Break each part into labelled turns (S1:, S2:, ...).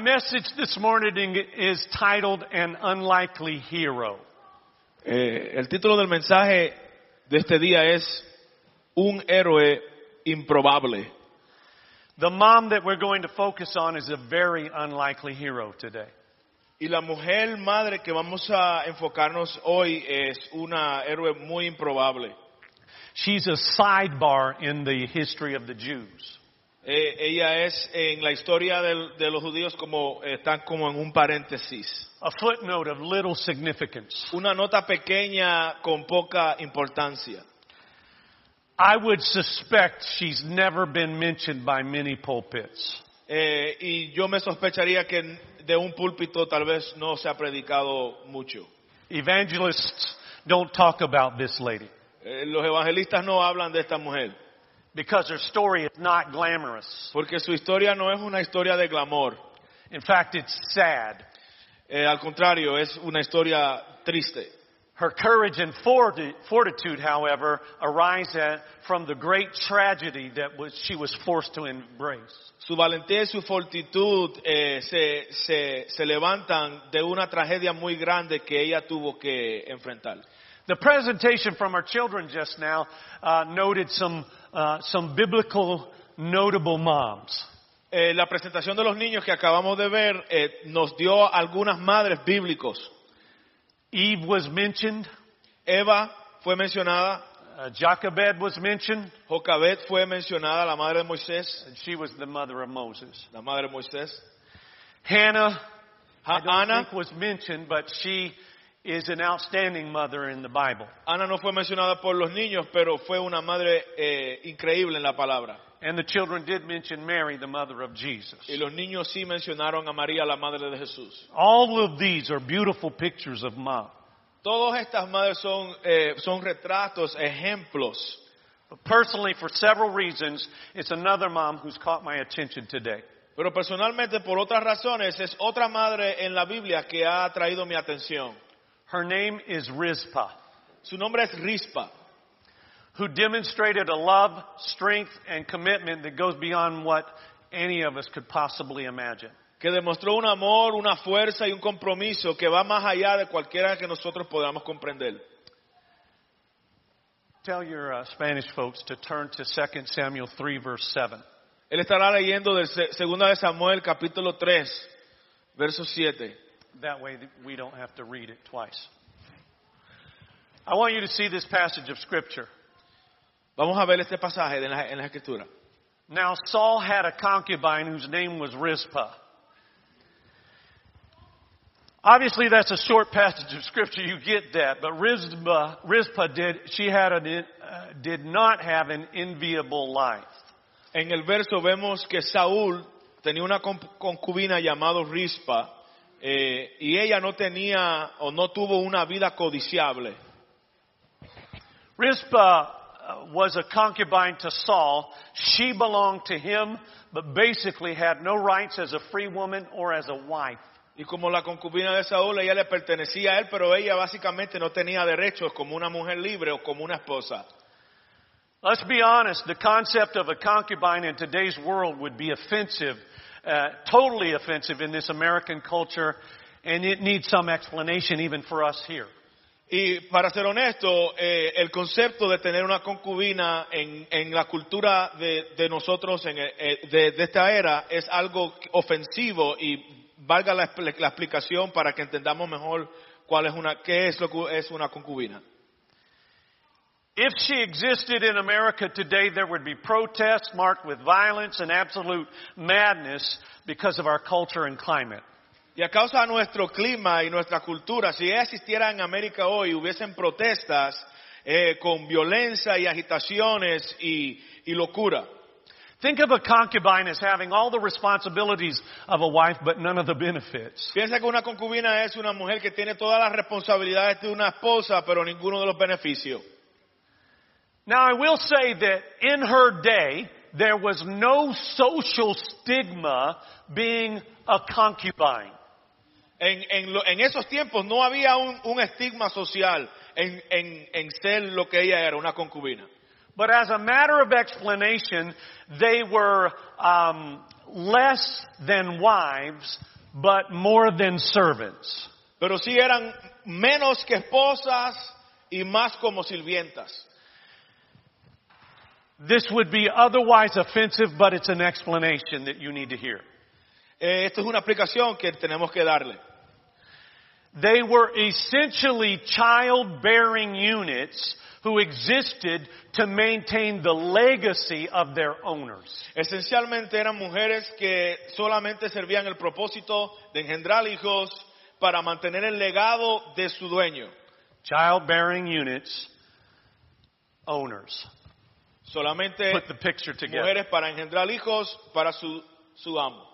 S1: My message this morning is titled An Unlikely Hero.
S2: Eh, el título del mensaje de este día es Un héroe improbable.
S1: The mom that we're going to focus on is a very unlikely hero today.
S2: Y la mujer madre que vamos a enfocarnos hoy es una héroe muy improbable.
S1: She's a sidebar in the history of the Jews.
S2: Eh, ella es en la historia del- de los judíos como eh, están como en un paréntesis.
S1: A footnote of little significance.
S2: Una nota pequeña con poca importancia.
S1: I would suspect she's never been mentioned by many pulpits.
S2: Eh, y yo me sospecharía que de un púlpito tal vez no se ha predicado mucho.
S1: Evangelists don't talk about this lady
S2: Eh, los evangelistas no hablan de esta mujer
S1: because her story is not glamorous.
S2: porque su historia no es una historia de glamour.
S1: In fact, it's sad.
S2: Eh, al contrario, es una historia triste.
S1: Her courage and fortitude, however, arise from the great tragedy that was, she was forced to embrace.
S2: Su valentía y su fortitud eh, se, se, se levantan de una tragedia muy grande que ella tuvo que enfrentar.
S1: The presentation from our children just now uh, noted some, uh, some biblical notable moms.
S2: Eh, la presentación de los niños que acabamos de ver eh, nos dio algunas madres bíblicos.
S1: Eve was mentioned,
S2: Eva fue mencionada,
S1: uh, Jochebed was mentioned,
S2: Jocabet fue mencionada, la madre de Moisés,
S1: and she was the mother of Moses.
S2: la madre de Moisés.
S1: Hannah, I
S2: Ha-
S1: don't
S2: Ana,
S1: think was mentioned, but she is an outstanding mother in the Bible.
S2: Ana no fue mencionada por los niños, pero fue una madre eh, increíble en la palabra.
S1: And the children did mention Mary, the mother of Jesus.
S2: Y los niños sí mencionaron a María, la madre de Jesús.
S1: All of these are beautiful pictures of mom.
S2: Todas estas madres son, eh, son retratos, ejemplos.
S1: But personally, for several reasons, it's another mom who's caught my attention today.
S2: Pero personalmente, por otras razones, es otra madre en la Biblia que ha atraído mi atención.
S1: Her name is Rizpah,
S2: Su nombre es Rispa,
S1: who demonstrated a love, strength, and commitment that goes beyond what any of us could possibly imagine.
S2: que demostró un amor, una fuerza y un compromiso que va más allá de cualquiera que nosotros podamos comprender.
S1: Tell your uh, Spanish folks to turn to 2 Samuel 3, verse 7.
S2: Él estará leyendo de segunda de Samuel capítulo 3, verso 7.
S1: That way we don't have to read it twice. I want you to see this passage of Scripture.
S2: Vamos a ver este pasaje en la, en la escritura.
S1: Now Saul had a concubine whose name was Rizpah. Obviously, that's a short passage of scripture. You get that, but Rizpah, Rizpah did. She had an, uh, did not have an enviable life.
S2: En el verso vemos que Saúl tenía una con- concubina llamada Rispa eh, y ella no tenía o no tuvo una vida codiciable.
S1: Rizpah uh, was a concubine to Saul. She belonged to him, but basically had no rights as a free woman or as a wife.
S2: Y como la concubina de Saúl, ella le pertenecía a él, pero ella básicamente no tenía derechos como una mujer libre o como una esposa.
S1: Let's be honest, the concept of a concubine in today's world would be offensive, uh, totally offensive in this American culture, and it needs some explanation even for us here.
S2: Y para ser honesto, eh, el concepto de tener una concubina en, en la cultura de, de nosotros, en, eh, de, esta era, es algo ofensivo y valga la, la explicación para que entendamos mejor cuál es una, qué es lo que es una concubina.
S1: If she existed in America today, there would be protests marked with violence and absolute madness because of our culture and climate.
S2: Y a causa de nuestro clima y nuestra cultura, si ella existiera en América hoy, hubiesen protestas eh, con violencia y agitaciones y, y locura.
S1: Think of a concubine as having all the responsibilities of a wife, but none of the benefits.
S2: Piensa que una concubina es una mujer que tiene todas las responsabilidades de una esposa, pero ninguno de los beneficios.
S1: Now, I will say that in her day, there was no social stigma being a concubine.
S2: En, en, lo- en esos tiempos no había un, un estigma social en, en, en ser lo que ella era, una concubina.
S1: But as a matter of explanation, they were um, less than wives, but more than servants.
S2: Pero sí eran menos que esposas y más como sirvientas.
S1: This would be otherwise offensive, but it's an explanation that you need to hear.
S2: Eh, esto es una explicación que tenemos que darle.
S1: They were essentially childbearing units who existed to maintain the legacy of their owners.
S2: Esencialmente eran mujeres que solamente servían el propósito de engendrar hijos para mantener el legado de su dueño.
S1: Childbearing units, owners.
S2: Solamente
S1: Put the picture together.
S2: mujeres para engendrar hijos para su, su amo.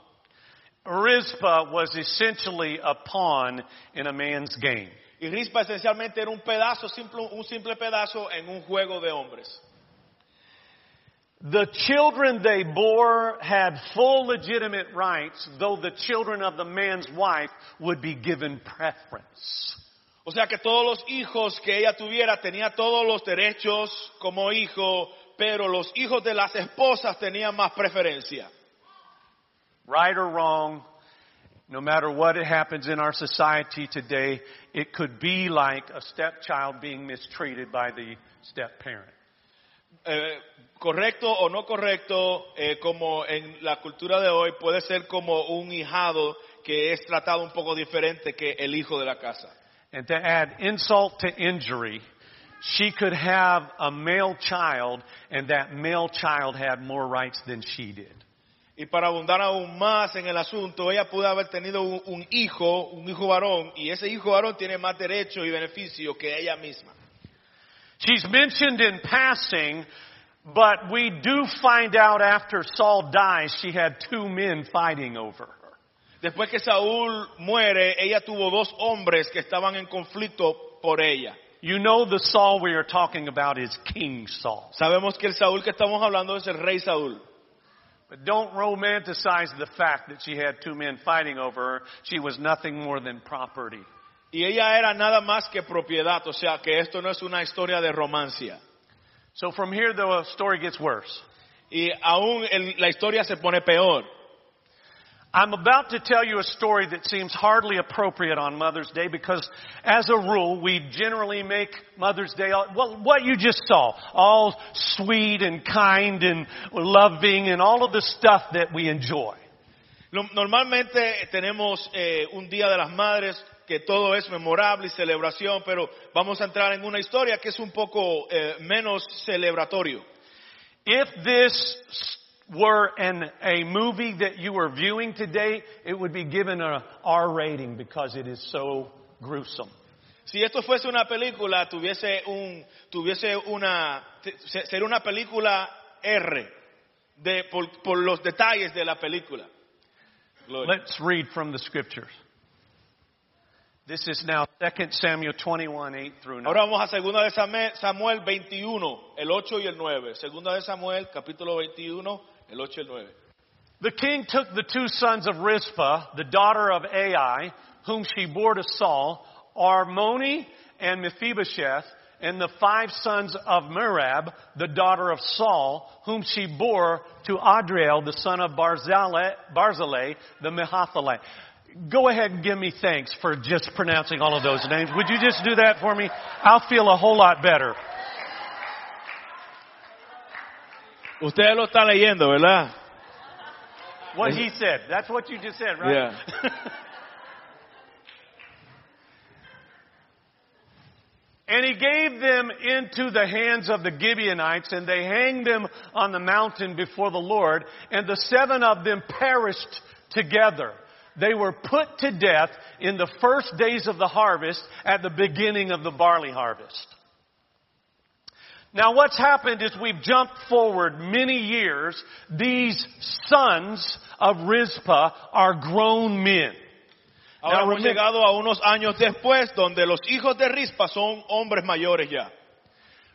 S1: Rizpah was essentially a pawn in a man's game.
S2: Y esencialmente era un pedazo, simple, un simple pedazo en un juego de hombres.
S1: The children they bore had full legitimate rights, though the children of the man's wife would be given preference.
S2: O sea que todos los hijos que ella tuviera tenía todos los derechos como hijo, pero los hijos de las esposas tenían más preferencia.
S1: Right or wrong, no matter what happens in our society today, it could be like a stepchild being mistreated by the step parent.
S2: Eh, correcto o no correcto, eh, como en la cultura de hoy, puede ser como un hijado que es tratado un poco diferente que el hijo de la casa.
S1: And to add insult to injury, she could have a male child, and that male child had more rights than she did.
S2: Y para abundar aún más en el asunto, ella pudo haber tenido un, un hijo, un hijo varón, y ese hijo varón tiene más derechos y beneficios que ella misma.
S1: She's mentioned in passing, but we do find out after Saul dies, she had two men fighting over her.
S2: Después que Saúl muere, ella tuvo dos hombres que estaban en conflicto por ella.
S1: You know the Saul we are talking about is King Saul.
S2: Sabemos que el Saúl que estamos hablando es el rey Saúl.
S1: But don't romanticize the fact that she had two men fighting over her. She was nothing more than property.
S2: Y ella era nada más que propiedad, o sea que esto no es una historia de romancia.
S1: So from here the story gets worse.
S2: Y aún el- la historia se pone peor.
S1: I'm about to tell you a story that seems hardly appropriate on Mother's Day because, as a rule, we generally make Mother's Day all, well, what you just saw, all sweet and kind and loving and all of the stuff that we enjoy.
S2: Normalmente tenemos eh, un Día de las Madres que todo es memorable y celebración, pero vamos a entrar en una historia que es un poco eh, menos celebratorio.
S1: If this were in a movie that you were viewing today, it would be given a R rating because it is so gruesome.
S2: Si esto fuese una película, tuviese un, tuviese una, sería una película R de, por, por los detalles de la película. Gloria.
S1: Let's read from the scriptures. This is now 2 Samuel 21, 8 through 9.
S2: Ahora vamos a segunda de Samuel 21, el 8 y el 9. Segunda de Samuel, capítulo 21, el 8 y el 9.
S1: The king took the two sons of Rizpah, the daughter of Ai, whom she bore to Saul, Armoni and Mephibosheth, and the five sons of Merab, the daughter of Saul, whom she bore to Adriel, the son of Barzillai, the Meholathite. Go ahead and give me thanks for just pronouncing all of those names. Would you just do that for me? I'll feel a whole lot better.
S2: Ustedes lo están leyendo, ¿verdad?
S1: What he said. That's what you just said, right? Yeah. And he gave them into the hands of the Gibeonites, and they hanged them on the mountain before the Lord, and the seven of them perished together. They were put to death in the first days of the harvest at the beginning of the barley harvest. Now what's happened is we've jumped forward many years. These sons of Rizpah are grown men.
S2: Ahora
S1: Now,
S2: hemos
S1: remember-
S2: llegado a unos años después donde los hijos de Rispa son hombres mayores ya.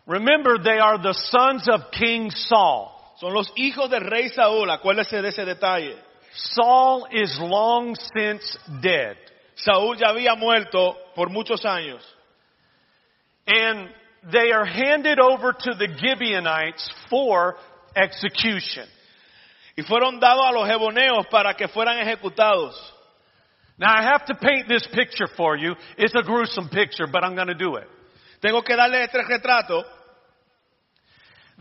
S1: Remember, they are the sons of King Saul.
S2: Son los hijos del rey Saúl, acuérdese de ese detalle.
S1: Saul is long since dead.
S2: Saúl ya había muerto por muchos años.
S1: And they are handed over to the Gibeonites for execution.
S2: Y fueron dados a los jeboneos para que fueran ejecutados.
S1: Now I have to paint this picture for you. It's a gruesome picture, but I'm going to do it.
S2: Tengo que darle este retrato.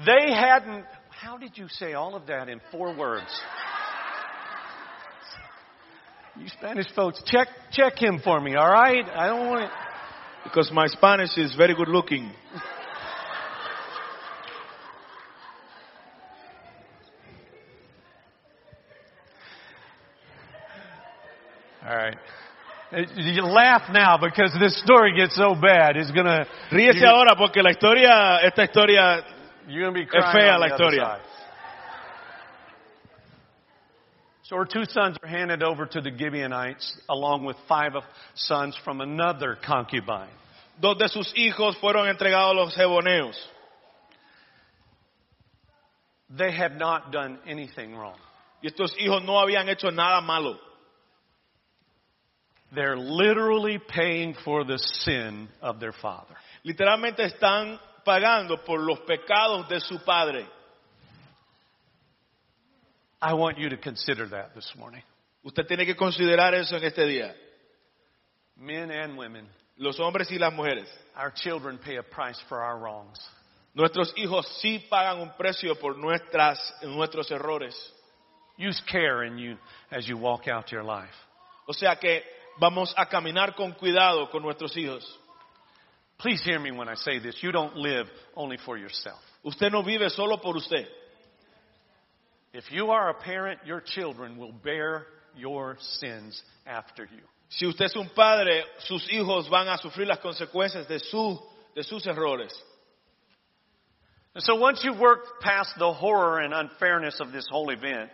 S1: They hadn't, how did you say all of that in four words? You Spanish folks, check, check him for me, alright? I don't want it.
S2: Because my Spanish is very good looking.
S1: Alright. You laugh now because this story gets so bad. It's gonna,
S2: Ríese
S1: you're,
S2: ahora porque la historia, esta historia,
S1: you're gonna be crying
S2: fea
S1: on
S2: la
S1: the other
S2: historia.
S1: side. So her two sons are handed over to the Gibeonites along with five of sons from another concubine.
S2: dos de sus hijos fueron entregados a los jeboneos.
S1: They had not done anything wrong.
S2: Y estos hijos no habían hecho nada malo.
S1: They're literally paying for the sin of their father.
S2: Literalmente están pagando por los pecados de su padre.
S1: I want you to consider that this morning.
S2: Usted tiene que considerar eso en este día.
S1: Men and women,
S2: Los hombres y las mujeres.
S1: our children pay a price for our wrongs.
S2: Nuestros hijos sí pagan un precio por nuestras, nuestros errores.
S1: Use care in you as you walk out your life.
S2: O sea que vamos a caminar con cuidado con nuestros hijos.
S1: Please hear me when I say this. You don't live only for yourself.
S2: Usted no vive solo por usted.
S1: If you are a parent, your children will bear your sins after you.
S2: Si usted es un padre, sus hijos van a sufrir las consecuencias de, su, de sus errores.
S1: And so once you work past the horror and unfairness of this whole event,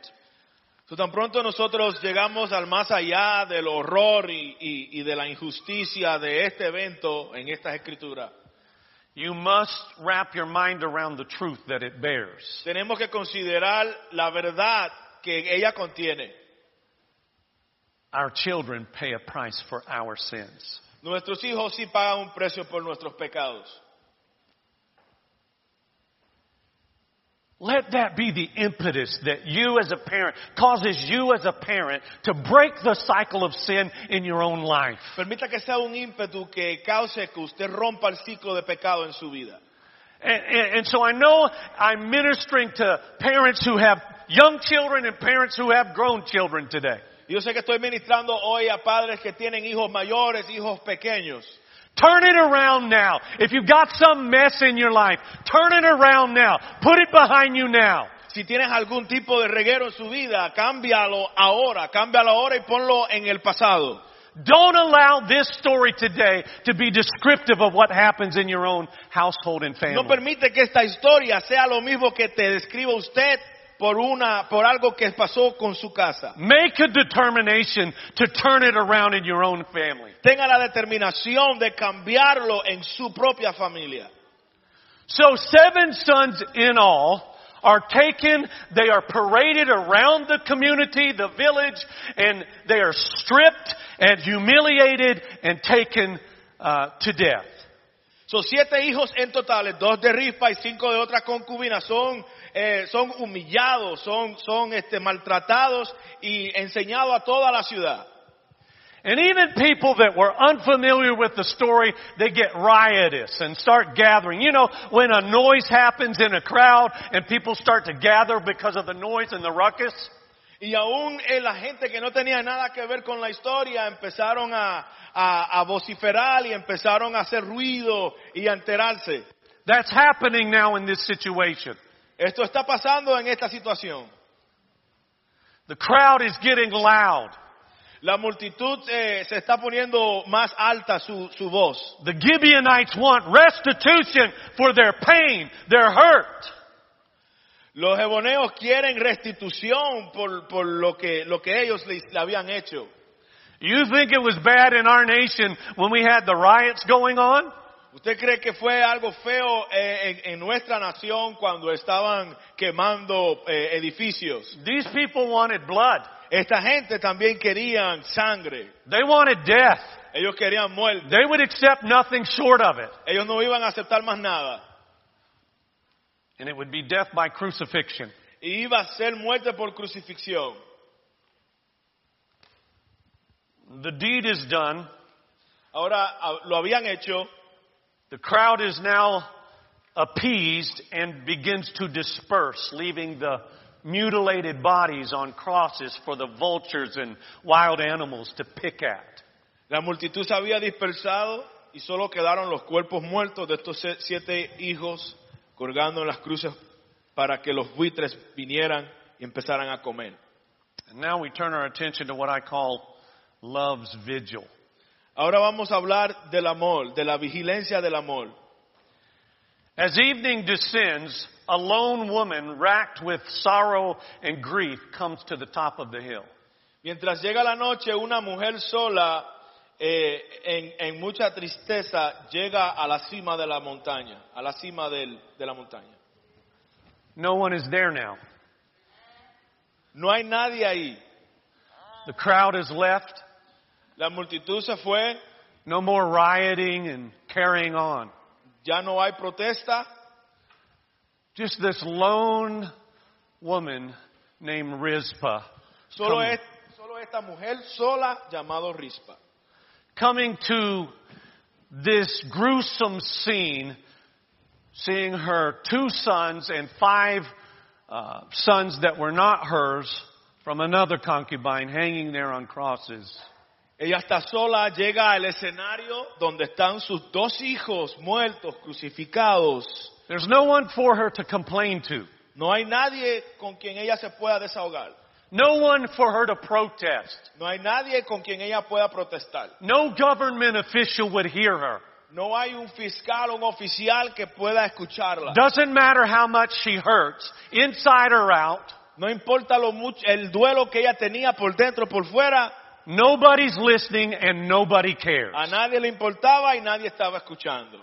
S2: So, tan pronto nosotros llegamos al más allá del horror y, y- y de la injusticia de este evento en estas escrituras,
S1: you must wrap your mind around the truth that it bears.
S2: tenemos que considerar la verdad que ella contiene.
S1: Our children pay a price for our sins.
S2: Nuestros hijos sí pagan un precio por nuestros pecados.
S1: Let that be the impetus that you as a parent causes you as a parent to break the cycle of sin in your own life.
S2: Permita que sea un ímpetu que cause que usted rompa el ciclo de pecado en su vida.
S1: And, and, and so I know I'm ministering to parents who have young children and parents who have grown children today.
S2: Yo sé que estoy ministrando hoy a padres que tienen hijos mayores, hijos pequeños.
S1: Turn it around now. If you've got some mess in your life, turn it around now. Put it behind you now.
S2: Si tienes algún tipo de reguero en su vida, cámbialo ahora, cámbialo ahora y ponlo en el pasado.
S1: Don't allow this story today to be descriptive of what happens in your own household and family.
S2: No permite que esta historia sea lo mismo que te describa usted por una, por algo que pasó con su casa.
S1: Make a determination to turn it around in your own family.
S2: Tenga la determinación de cambiarlo en su propia familia.
S1: So seven sons in all are taken, they are paraded around the community, the village, and they are stripped and humiliated and taken uh, to death.
S2: So siete hijos en totales, dos de Rispa y cinco de otras concubinas. Son, eh, son humillados, son, son este, maltratados y enseñados a toda la ciudad.
S1: And even people that were unfamiliar with the story, they get riotous and start gathering. You know, when a noise happens in a crowd and people start to gather because of the noise and the ruckus,
S2: Y aún eh, la gente que no tenía nada que ver con la historia empezaron a, a, a vociferar y empezaron a hacer ruido y a enterarse.
S1: that's happening now in this situation.
S2: Esto está pasando en esta situación.
S1: The crowd is getting loud.
S2: La multitud eh, se está poniendo más alta su, su voz.
S1: The Gibeonites want restitution for their pain, their hurt.
S2: Los heboneos quieren restitución por, por lo, que, lo que ellos le, le habían hecho.
S1: You think it was bad in our nation when we had the riots going on?
S2: ¿Usted cree que fue algo feo eh, en, en nuestra nación cuando estaban quemando eh, edificios?
S1: These people wanted blood.
S2: Esta gente también querían sangre.
S1: They wanted death.
S2: Ellos querían muerte.
S1: They would accept nothing short of it.
S2: Ellos no iban a aceptar más nada.
S1: And it would be death by crucifixion.
S2: Y iba a ser muerte por crucifixión.
S1: The deed is done.
S2: Ahora ah, lo habían hecho.
S1: The crowd is now appeased and begins to disperse, leaving the mutilated bodies on crosses for the vultures and wild animals to pick at.
S2: La multitud se había dispersado y solo quedaron los cuerpos muertos de estos siete hijos colgando en las cruces para que los buitres vinieran y empezaran a comer.
S1: And now we turn our attention to what I call love's vigil.
S2: Ahora vamos a hablar del amor, de la vigilancia del amor.
S1: As evening descends, a lone woman racked with sorrow and grief comes to the top of the hill.
S2: Mientras llega la noche, una mujer sola eh, en, en mucha tristeza llega a la cima de la montaña, a la cima del- de la montaña.
S1: No one is there now.
S2: No hay nadie ahí.
S1: The crowd is left.
S2: La multitud se fue,
S1: No more rioting and carrying on.
S2: ya no hay protesta,
S1: Just this lone woman named Rizpah
S2: solo,
S1: Come.
S2: es, solo esta mujer sola llamado Rispa.
S1: coming to this gruesome scene, seeing her two sons and five uh, sons that were not hers from another concubine hanging there on crosses.
S2: Ella está sola, llega al escenario donde están sus dos hijos muertos, crucificados.
S1: There's no one for her to complain to.
S2: No hay nadie con quien ella se pueda desahogar.
S1: No one for her to protest.
S2: No hay nadie con quien ella pueda protestar.
S1: No government official would hear her.
S2: No hay un fiscal o un oficial que pueda escucharla.
S1: Doesn't matter how much she hurts, inside or out,
S2: No importa lo mucho, el duelo que ella tenía por dentro, por fuera,
S1: nobody's listening and nobody cares.
S2: a nadie le importaba y nadie estaba escuchando.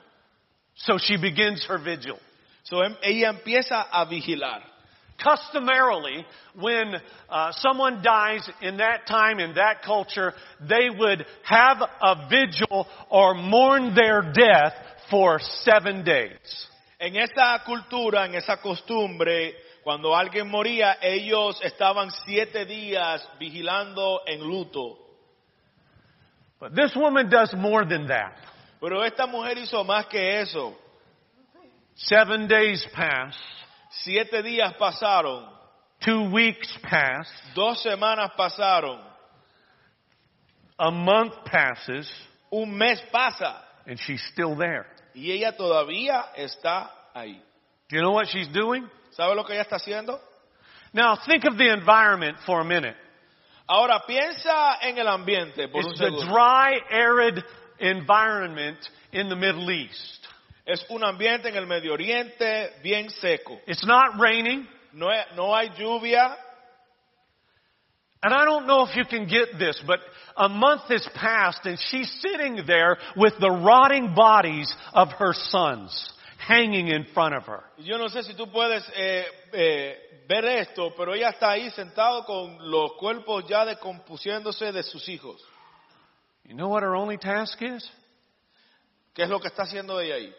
S1: So she begins her vigil.
S2: So, ella empieza a vigilar.
S1: Customarily, when uh, someone dies in that time, in that culture, they would have a vigil or mourn their death for seven days.
S2: En esa cultura, en esa costumbre, cuando alguien moría, ellos estaban siete días vigilando en luto.
S1: But this woman does more than that.
S2: Pero esta mujer hizo más que eso.
S1: Seven days pass,
S2: Siete días pasaron,
S1: two weeks pass,
S2: dos semanas pasaron,
S1: a month passes,
S2: un mes pasa
S1: and she's still there.
S2: y ella todavía está ahí.
S1: Do you know what she's doing?
S2: ¿Sabe lo que ella está haciendo?
S1: Now think of the environment for a minute.
S2: Ahora piensa en el ambiente por un
S1: It's the
S2: segundo.
S1: dry, arid environment in the Middle East.
S2: Es un ambiente en el Medio Oriente bien seco.
S1: It's not raining.
S2: No, hay- no hay lluvia.
S1: And I don't know if you can get this, but a month has passed and she's sitting there with the rotting bodies of her sons hanging in front of her.
S2: Yo no sé si tú puedes eh, eh, ver esto, pero ella está ahí sentado con los cuerpos ya decompusiéndose de sus hijos.
S1: You know what her only task is?
S2: ¿Qué es lo que está haciendo ella ahí?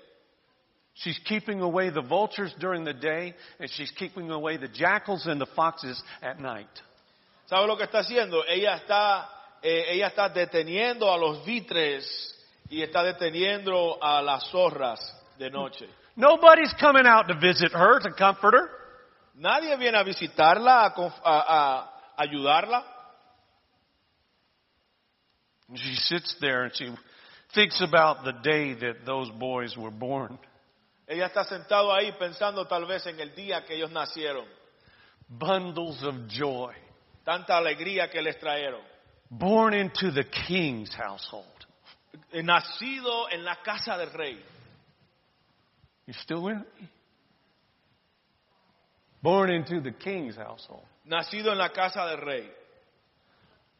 S1: She's keeping away the vultures during the day and she's keeping away the jackals and the foxes at night.
S2: ¿Sabe lo que está haciendo? Ella está, eh, ella está deteniendo a los vitres y está deteniendo a las zorras de noche.
S1: Nobody's coming out to visit her to comfort her.
S2: Nadie viene a visitarla, a, a- a ayudarla.
S1: And she sits there and she thinks about the day that those boys were born.
S2: Ella está sentado ahí pensando tal vez en el día que ellos nacieron.
S1: Bundles of joy,
S2: Tanta alegría que les trajeron.
S1: born into the king's household.
S2: eh, nacido en la casa del rey.
S1: You still with me? Born into the king's household.
S2: Nacido en la casa del rey.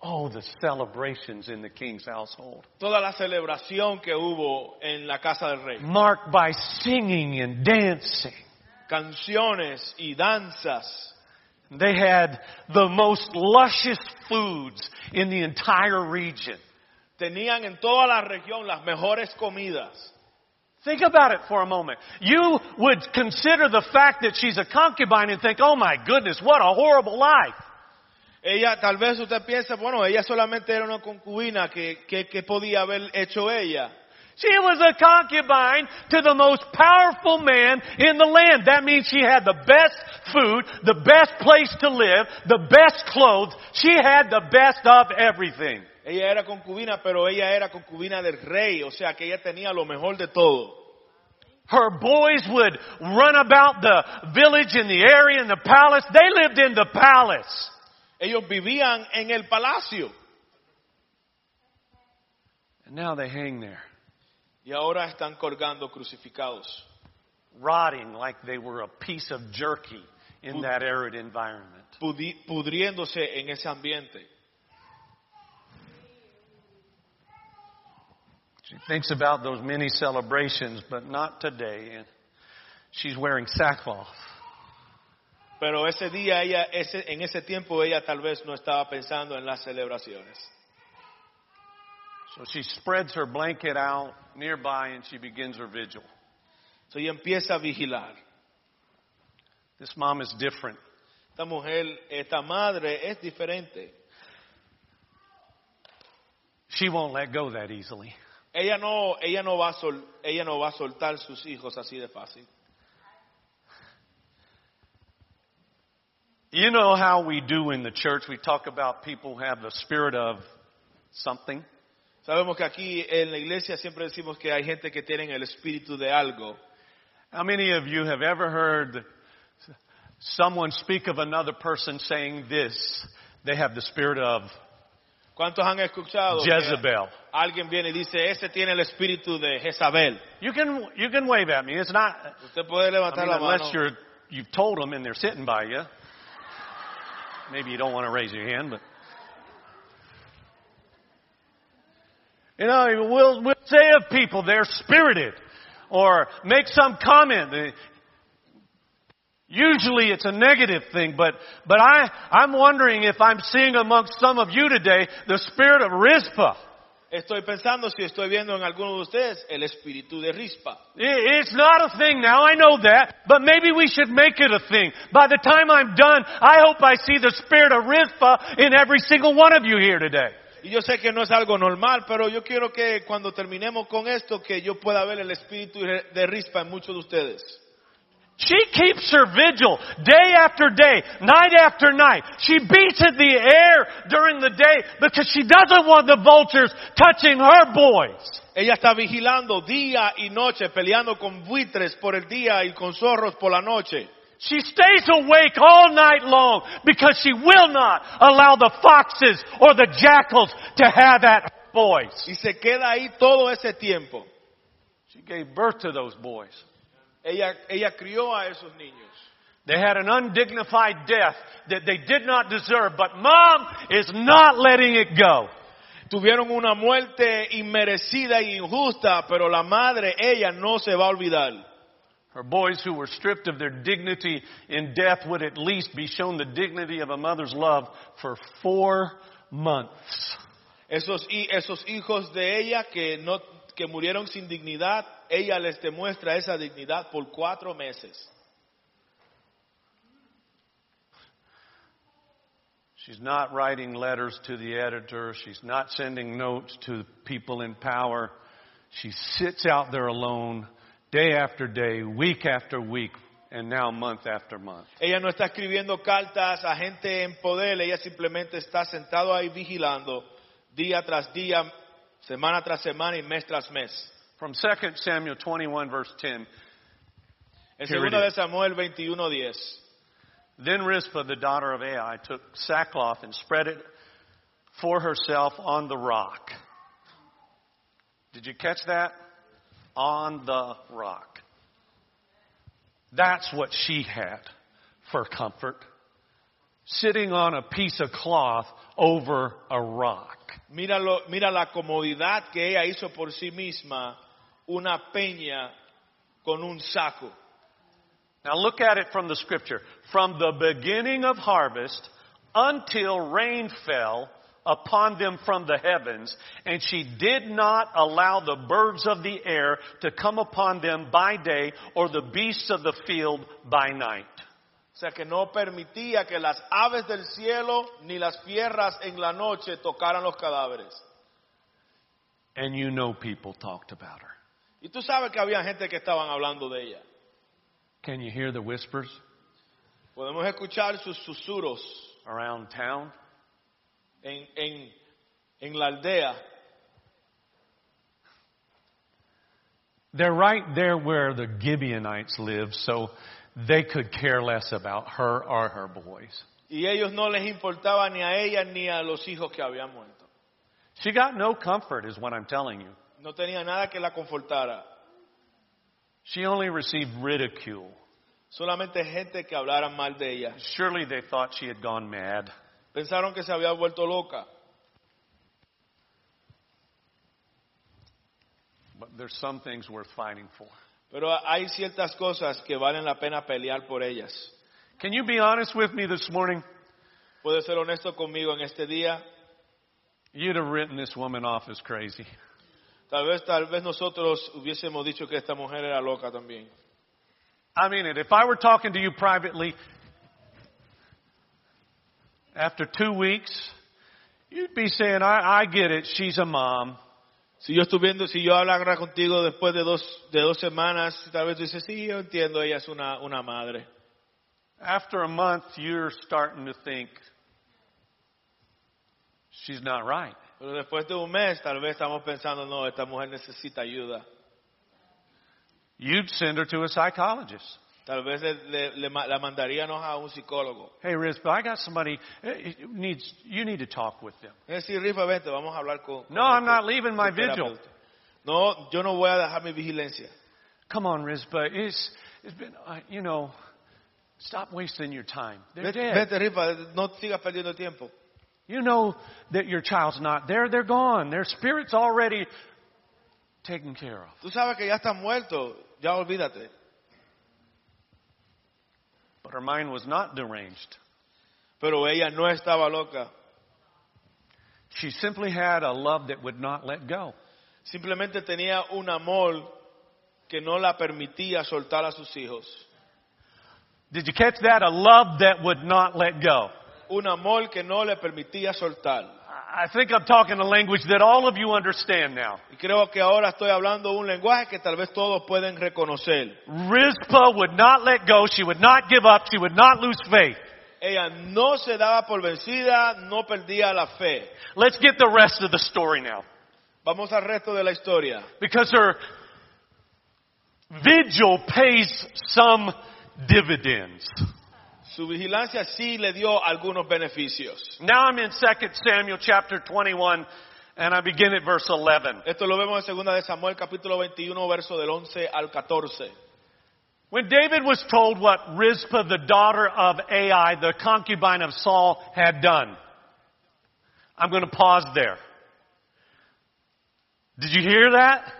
S1: Oh, the celebrations in the king's household.
S2: Toda la celebración que hubo en la casa del rey.
S1: Marked by singing and dancing.
S2: Canciones y danzas.
S1: They had the most luscious foods in the entire region.
S2: Tenían en toda la región las mejores comidas.
S1: Think about it for a moment. You would consider the fact that she's a concubine and think, oh my goodness, what a horrible life.
S2: Ella, tal vez usted piensa, bueno, ella solamente era una concubina, que, que, que podía haber hecho ella?
S1: She was a concubine to the most powerful man in the land. That means she had the best food, the best place to live, the best clothes. She had the best of everything.
S2: Ella era concubina, pero ella era concubina del rey, o sea que ella tenía lo mejor de todo.
S1: Her boys would run about the village and the area and the palace. They lived in the palace.
S2: Ellos vivían en el palacio
S1: And now they hang there,
S2: y ahora están colgando crucificados,
S1: rotting like they were a piece of jerky in that arid environment.
S2: pudriéndose en ese ambiente.
S1: She thinks about those many celebrations, but not today. And she's wearing sackcloth.
S2: Pero ese día ella, ese, en ese tiempo ella tal vez no estaba pensando en las celebraciones.
S1: So she spreads her blanket out nearby and she begins her vigil.
S2: So ella empieza a vigilar.
S1: This mom is different.
S2: Esta mujer, esta madre es diferente.
S1: She won't let go that easily.
S2: Ella no, ella no va a sol- ella no va a soltar sus hijos así de fácil.
S1: You know how we do in the church. We talk about people who have the spirit of something.
S2: Sabemos que aquí en la iglesia siempre decimos que hay gente que tienen el espíritu de algo.
S1: How many of you have ever heard someone speak of another person saying this? They have the spirit of
S2: ¿Cuántos han escuchado? que
S1: Jezebel.
S2: alguien viene y dice, ese tiene el espíritu de Jezabel.
S1: You can you can wave at me. It's not
S2: Usted puede
S1: I
S2: levantar
S1: mean,
S2: la
S1: unless
S2: mano.
S1: you're you've told them and they're sitting by you. Maybe you don't want to raise your hand, but you know we'll we'll say of people they're spirited, or make some comment. They- Usually it's a negative thing, but, but I, I'm wondering if I'm seeing amongst some of you today the spirit of Rizpah.
S2: Estoy pensando si estoy viendo en alguno de ustedes el espíritu de Rispa.
S1: It's not a thing now, I know that, but maybe we should make it a thing. By the time I'm done, I hope I see the spirit of Rizpah in every single one of you here today.
S2: Y yo sé que no es algo normal, pero yo quiero que cuando terminemos con esto, que yo pueda ver el espíritu de Rispa en muchos de ustedes.
S1: She keeps her vigil day after day, night after night. She beats at the air during the day because she doesn't want the vultures touching her boys.
S2: Ella está vigilando día y noche, peleando con buitres por el día y con zorros por la noche.
S1: She stays awake all night long because she will not allow the foxes or the jackals to have at her boys.
S2: Y se queda ahí todo ese tiempo.
S1: She gave birth to those boys.
S2: Ella, ella crió a esos niños.
S1: They had an undignified death that they did not deserve, but mom is not letting it go.
S2: Tuvieron una muerte inmerecida e injusta, pero la madre, ella no se va a olvidar.
S1: Her boys who were stripped of their dignity in death would at least be shown the dignity of a mother's love for four months.
S2: Esos, esos hijos de ella que, no, que murieron sin dignidad, ella les demuestra esa dignidad por cuatro meses.
S1: She's not writing letters to the editor. She's not sending notes to people in power. She sits out there alone day after day, week after week, and now month after month.
S2: Ella no está escribiendo cartas a gente en poder, ella simplemente está sentado ahí vigilando día tras día, semana tras semana y mes tras mes.
S1: From 2 Samuel 21, verse 10
S2: En
S1: Here
S2: 2 de. Samuel 21:10.
S1: Then Rizpah, the daughter of Ai, took sackcloth and spread it for herself on the rock. Did you catch that? On the rock. That's what she had for comfort. Sitting on a piece of cloth over a rock.
S2: Mira, lo- mira la comodidad que ella hizo por sí misma, una peña con un saco.
S1: Now look at it from the scripture. From the beginning of harvest until rain fell upon them from the heavens, and she did not allow the birds of the air to come upon them by day or the beasts of the field by night.
S2: O sea que no permitía que las aves del cielo ni las fieras en la noche tocaran los cadáveres.
S1: And you know people talked about her.
S2: Y tú sabes que había gente que estaban hablando de ella.
S1: Can you hear the whispers
S2: Podemos escuchar sus susurros
S1: around town?
S2: en, en, en la aldea.
S1: They're right there where the Gibeonites live, so they could care less about her or her boys.
S2: Y ellos no les importaba ni a ella ni a los hijos que habían muerto.
S1: She got no comfort, is what I'm telling you.
S2: No tenía nada que la confortara.
S1: She only received ridicule.
S2: Solamente gente que hablara mal de ella.
S1: Surely they thought she had gone mad.
S2: Pensaron que se había vuelto loca.
S1: But there's some things worth fighting for.
S2: Pero hay ciertas cosas que valen la pena pelear por ellas.
S1: Can you be honest with me this morning?
S2: ¿Puedes ser honesto conmigo en este día?
S1: You'd have written this woman off as crazy.
S2: Tal vez, tal vez nosotros hubiésemos dicho que esta mujer era loca también.
S1: I mean it. If I were talking to you privately, after two weeks, you'd be saying, I, I get it. She's a mom.
S2: Si yo estuviendo, si yo hablara contigo después de dos, de dos semanas, tal vez tú dices, sí, yo entiendo, ella es una, una madre.
S1: After a month, you're starting to think, she's not right.
S2: Pero después de un mes, tal vez estamos pensando, no, esta mujer necesita ayuda.
S1: You'd send her to a psychologist.
S2: Tal vez le, le- la mandaríamos a un psicólogo.
S1: Hey, Riz, but I got somebody eh, eh, needs. You need to talk with them.
S2: Es decir, Rifa, vente, vamos a hablar con. con
S1: No, I'm not leaving my vigil.
S2: No, yo no voy a dejar mi vigilancia.
S1: Come on, Rizpah. It's, it's been, uh, you know, stop wasting your time. They're dead.
S2: no sigas perdiendo tiempo.
S1: You know that your child's not there. They're gone. Their spirit's already taken care of.
S2: Tú sabes que ya estás muerto, ya olvídate.
S1: But her mind was not deranged.
S2: Pero ella no estaba loca.
S1: She simply had a love that would not let go.
S2: Simplemente tenía un amor que no la permitía soltar a sus hijos.
S1: Did you catch that? A love that would not let go.
S2: Un amor que no le permitía soltar.
S1: I think I'm talking a language that all of you understand now.
S2: Y creo que ahora estoy hablando un lenguaje que tal vez todos pueden reconocer.
S1: Rizpah would not let go. She would not give up. She would not lose faith.
S2: Ella no se daba por vencida, no perdía la fe.
S1: Let's get the rest of the story now.
S2: Vamos al resto de la historia.
S1: Because her vigil pays some dividends.
S2: Su vigilancia sí le dio algunos beneficios.
S1: Now I'm in 2 Samuel chapter 21 and I begin at verse 11.
S2: Esto lo vemos en 2 de Samuel capítulo 21 verso del 11 al 14.
S1: When David was told what Rizpah, the daughter of Ai, the concubine of Saul, had done, I'm going to pause there. Did you hear that?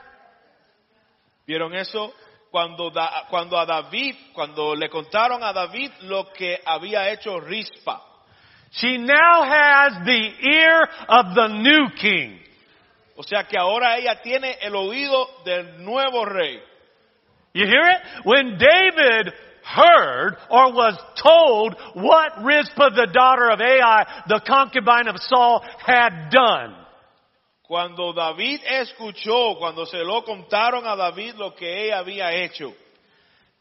S2: ¿Vieron eso? Cuando, Da- cuando a David, cuando le contaron a David lo que había hecho Rispa.
S1: She now has the ear of the new king.
S2: O sea que ahora ella tiene el oído del nuevo rey.
S1: You hear it? When David heard or was told what Rizpah, the daughter of Ai, the concubine of Saul, had done,
S2: Cuando David escuchó, cuando se lo contaron a David lo que ella había hecho,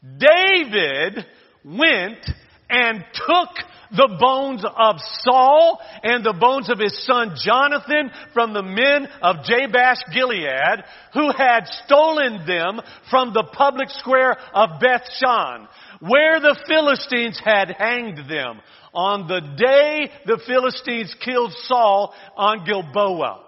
S1: David went and took the bones of Saul and the bones of his son Jonathan from the men of Jabesh Gilead who had stolen them from the public square of Beth Shan. where the Philistines had hanged them on the day the Philistines killed Saul on Gilboa.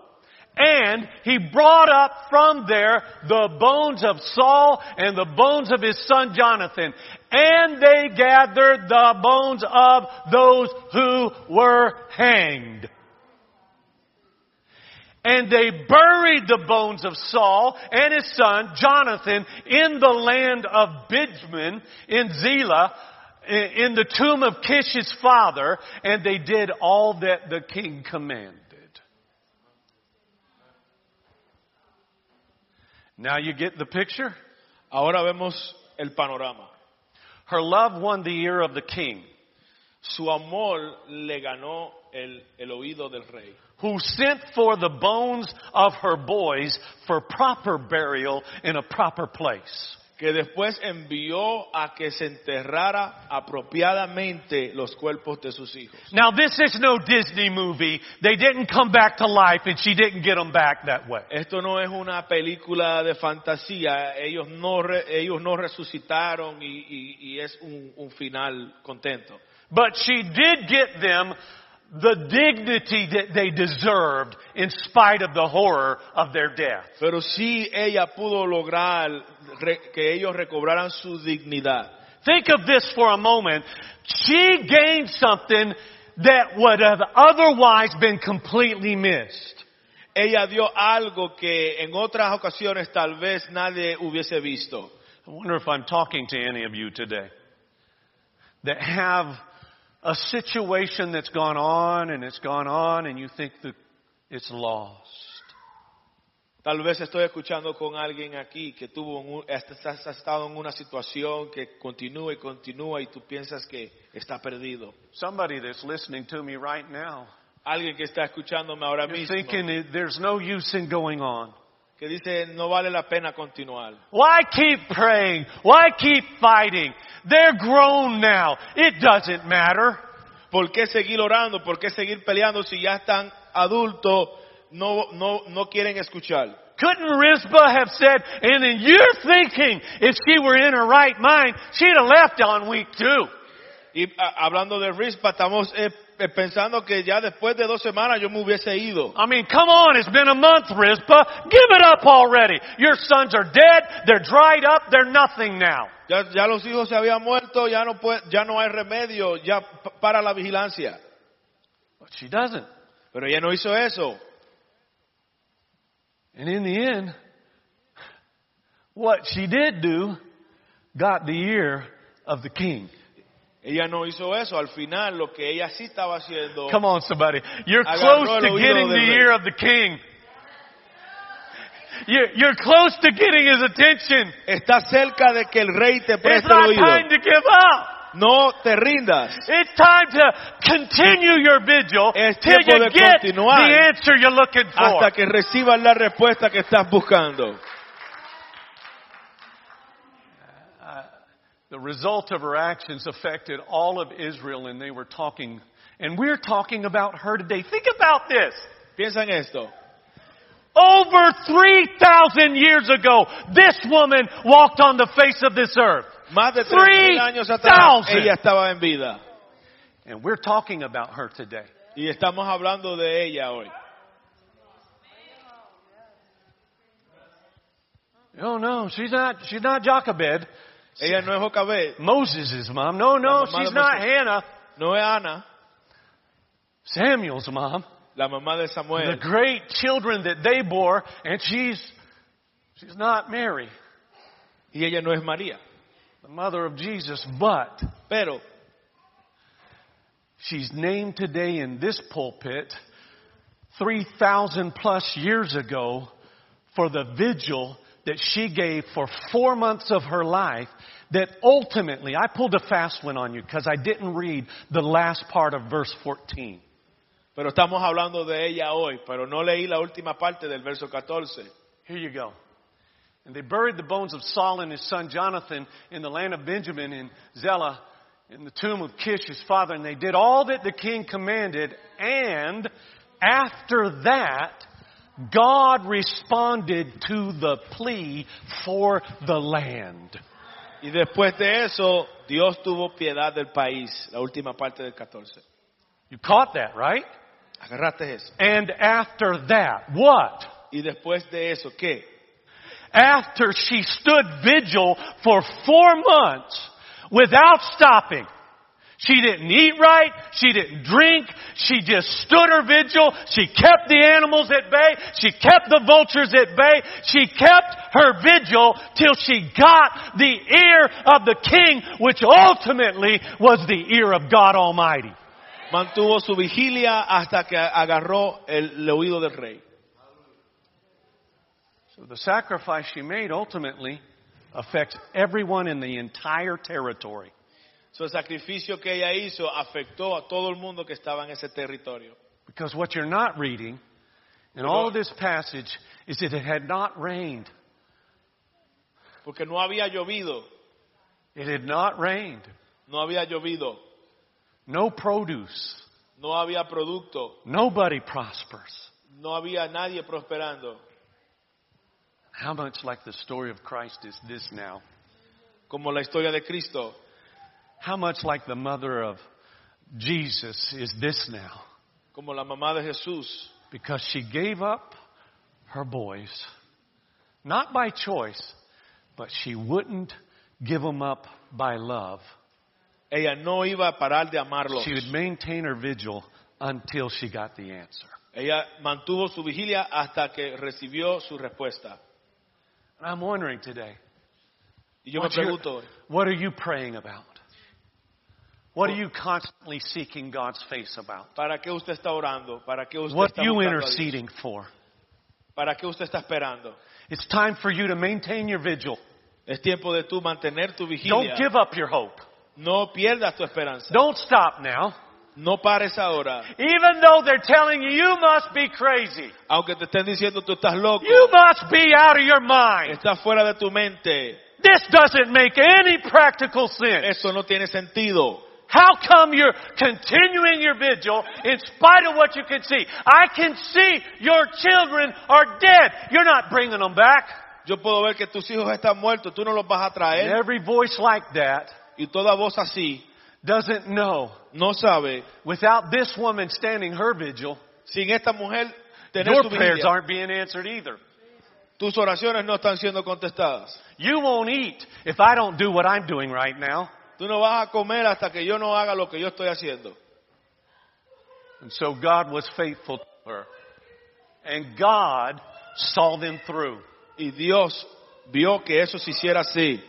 S1: And he brought up from there the bones of Saul and the bones of his son Jonathan. And they gathered the bones of those who were hanged. And they buried the bones of Saul and his son Jonathan in the land of Benjamin in Zelah in the tomb of Kish's father, and they did all that the king commanded. Now you get the picture?
S2: Ahora vemos el panorama.
S1: Her love won the ear of the king,
S2: Su amor le ganó el, el oído del rey,
S1: who sent for the bones of her boys for proper burial in a proper place.
S2: Que después envió a que se enterrara apropiadamente los cuerpos de sus hijos.
S1: Now this is no Disney movie. They didn't come back to life and she didn't get them back that way.
S2: Esto no es una película de fantasía, ellos no, re- ellos no resucitaron y, y- y es un, un final contento.
S1: But she did get them the dignity that they deserved in spite of the horror of their death.
S2: Pero sí ella pudo lograr que ellos recobraran su dignidad.
S1: Think of this for a moment. She gained something that would have otherwise been completely missed.
S2: Ella dio algo que en otras ocasiones tal vez nadie hubiese visto.
S1: I wonder if I'm talking to any of you today that have a situation that's gone on and it's gone on and you think that it's lost.
S2: Tal vez estoy escuchando con alguien aquí que tuvo un- has estado en una situación que continúa y continúa y tú piensas que está perdido.
S1: Somebody that's listening to me right now,
S2: Alguien que está escuchándome ahora
S1: you're
S2: mismo
S1: thinking there's no use in going on.
S2: Que dice no vale la pena continuar.
S1: Why keep praying? Why keep fighting? They're grown now. It doesn't matter.
S2: ¿Por qué seguir orando? ¿Por qué seguir peleando si ya están adultos? No, no, no quieren escuchar.
S1: Couldn't Rizpah have said, and then you're thinking if she were in her right mind, she'd have left on week two.
S2: Y a- hablando de Rispa, estamos eh, Eh, pensando que ya después de dos semanas yo me hubiese ido.
S1: I mean, come on, it's been a month, Rizpah. Give it up already. Your sons are dead, they're dried up, they're nothing now.
S2: Ya, ya los hijos se habían muerto, ya no, puede, ya no hay remedio, ya para la vigilancia.
S1: But she doesn't.
S2: Pero ella no hizo eso.
S1: And in the end, what she did do got the ear of the king.
S2: Ella no hizo eso. Al final, lo que ella sí estaba haciendo.
S1: Come on, somebody. You're close to getting the ear of the king. You're, you're close to getting his attention.
S2: Está cerca de que el rey te
S1: It's
S2: preste el
S1: not
S2: oído.
S1: time to give up.
S2: No te rindas.
S1: It's time to continue your vigil
S2: Es
S1: till
S2: tiempo
S1: you
S2: de
S1: get
S2: continuar
S1: the answer you're looking for.
S2: Hasta que recibas la respuesta que estás buscando.
S1: The result of her actions affected all of Israel and they were talking, and we're talking about her today. Think about this.
S2: Piensa en esto.
S1: Over 3,000 years ago, this woman walked on the face of this earth.
S2: Más de 3.000 años atrás,
S1: 3,000.
S2: ella estaba en vida.
S1: And we're talking about her today.
S2: Y estamos hablando de ella hoy.
S1: Oh no, she's not, she's not Jochebed.
S2: Ella no es Jocabed,
S1: Moses' mom. No, no, she's not Hannah.
S2: no es Ana,
S1: Samuel's mom.
S2: la mamá de Samuel.
S1: The great children that they bore, and she's, she's not Mary,
S2: Y ella no es María.
S1: the mother of Jesus, but
S2: Pero
S1: she's named today in this pulpit 3,000 plus years ago for the vigil that she gave for four months of her life that ultimately, I pulled a fast one on you because I didn't read the last part of verse 14.
S2: Pero estamos hablando de ella hoy, pero no leí la última parte del verso 14.
S1: Here you go. And they buried the bones of Saul and his son Jonathan in the land of Benjamin in Zelah in the tomb of Kish his father. And they did all that the king commanded. And after that, God responded to the plea for the land.
S2: Y después de eso, Dios tuvo piedad del país, la última parte del 14.
S1: You caught that, right?
S2: Agarraste eso.
S1: And after that, what?
S2: Y después de eso, ¿qué?
S1: After she stood vigil for four months without stopping. She didn't eat right. She didn't drink. She just stood her vigil. She kept the animals at bay. She kept the vultures at bay. She kept her vigil till she got the ear of the king, which ultimately was the ear of God Almighty.
S2: Mantuvo su vigilia hasta que agarró el, el oído del rey.
S1: So the sacrifice she made ultimately affects everyone in the entire territory.
S2: So, el sacrificio que ella hizo afectó a todo el mundo que estaba en ese territorio.
S1: Because what you're not reading in all of this passage is that it had not rained.
S2: Porque no había llovido,
S1: It had not rained.
S2: no había llovido,
S1: No produce.
S2: no había producto,
S1: Nobody prospers.
S2: no había nadie prosperando.
S1: How much like the story of Christ is this now?
S2: Como la historia de Cristo,
S1: How much like the mother of Jesus is this now?
S2: como la mamá de Jesús,
S1: Because she gave up her boys, not by choice, but she wouldn't give them up by love.
S2: ella no iba a parar de amarlos.
S1: She would maintain her vigil until she got the answer.
S2: Ella mantuvo su vigilia hasta que recibió su respuesta.
S1: And I'm wondering today,
S2: Y yo me pregunto,
S1: what are you praying about? What are you constantly seeking God's face about?
S2: ¿para qué usted está orando? ¿Para qué usted
S1: What
S2: está
S1: you
S2: buscando a Dios?
S1: interceding for?
S2: ¿Para qué usted está esperando?
S1: It's time for you to maintain your vigil.
S2: Es tiempo de tú mantener tu
S1: Don't
S2: vigilia.
S1: give up your hope.
S2: No pierdas tu esperanza.
S1: Don't stop now.
S2: No pares ahora.
S1: Even though they're telling you you must be crazy.
S2: Aunque te estén diciendo tú estás loco,
S1: You must be out of your mind.
S2: estás fuera de tu mente.
S1: This doesn't make any practical sense.
S2: Eso no tiene sentido.
S1: How come you're continuing your vigil in spite of what you can see? I can see your children are dead. You're not bringing them back.
S2: Yo puedo ver que tus hijos están muertos, tú no los vas a
S1: And
S2: traer.
S1: every voice like that
S2: Y toda voz así
S1: doesn't know
S2: no sabe,
S1: without this woman standing her vigil,
S2: sin esta mujer tener
S1: your prayers aren't being answered either.
S2: tus oraciones no están siendo contestadas.
S1: You won't eat if I don't do what I'm doing right now.
S2: Tú no vas a comer hasta que yo no haga lo que yo estoy haciendo.
S1: And so God was faithful to her. And God saw them through.
S2: Y Dios vio que eso se hiciera así.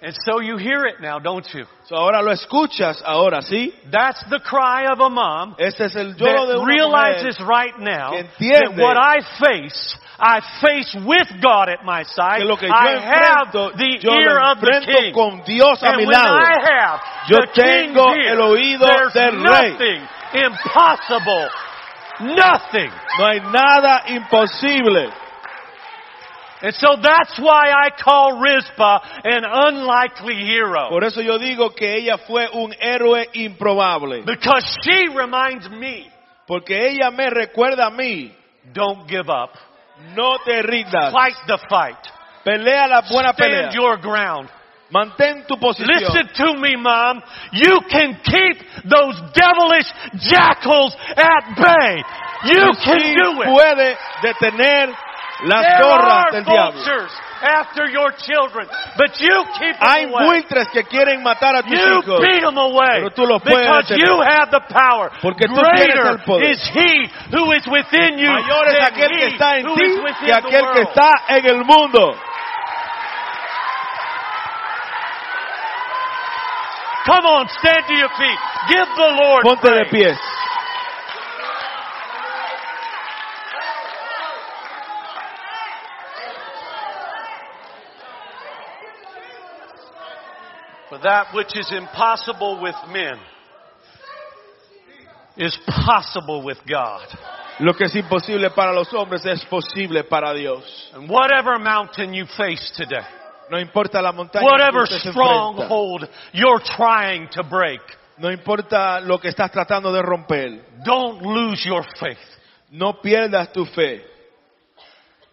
S1: And so you hear it now, don't you?
S2: So, ahora lo escuchas, ahora, ¿sí?
S1: That's the cry of a mom
S2: Ese es el lloro de una
S1: realizes
S2: mujer
S1: right now that what I face, I face with God at my side.
S2: que lo que yo
S1: I have
S2: enfrento,
S1: the
S2: yo
S1: ear of the king.
S2: con Dios a
S1: and
S2: mi
S1: when
S2: lado.
S1: I have
S2: Yo
S1: the
S2: tengo
S1: ear,
S2: el oído
S1: there's
S2: del rey.
S1: nothing impossible. Nothing.
S2: No hay nada imposible.
S1: And so that's why I call Rizpah an unlikely hero.
S2: Por eso yo digo que ella fue un héroe improbable.
S1: Because she reminds me,
S2: Porque ella me recuerda a mí.
S1: don't give up.
S2: No te rindas.
S1: Fight the fight.
S2: Pelea la buena pelea.
S1: Stand your ground.
S2: Mantén tu posición.
S1: Listen to me, Mom. You can keep those devilish jackals at bay. You can do it.
S2: puede detener las
S1: There
S2: del diablo.
S1: after your children, but you keep
S2: Hay
S1: them away.
S2: buitres que quieren matar a tus
S1: You
S2: hijos.
S1: beat them away
S2: Pero tú los puedes detener.
S1: you have the power.
S2: Porque tú tienes
S1: Greater
S2: el poder.
S1: is He who is within you
S2: Mayor es
S1: than
S2: aquel que está en ti que
S1: the
S2: aquel que está en el mundo.
S1: Come on, stand to your feet. Give the Lord
S2: Ponte de
S1: praise.
S2: pies.
S1: That which is impossible with men is possible with God.
S2: Lo que es imposible para los hombres es posible para Dios.
S1: And whatever mountain you face today,
S2: No importa la montaña
S1: whatever
S2: usted enfrenta.
S1: stronghold you're trying to break,
S2: No importa lo que estás tratando de romper.
S1: don't lose your faith.
S2: No pierdas tu fe.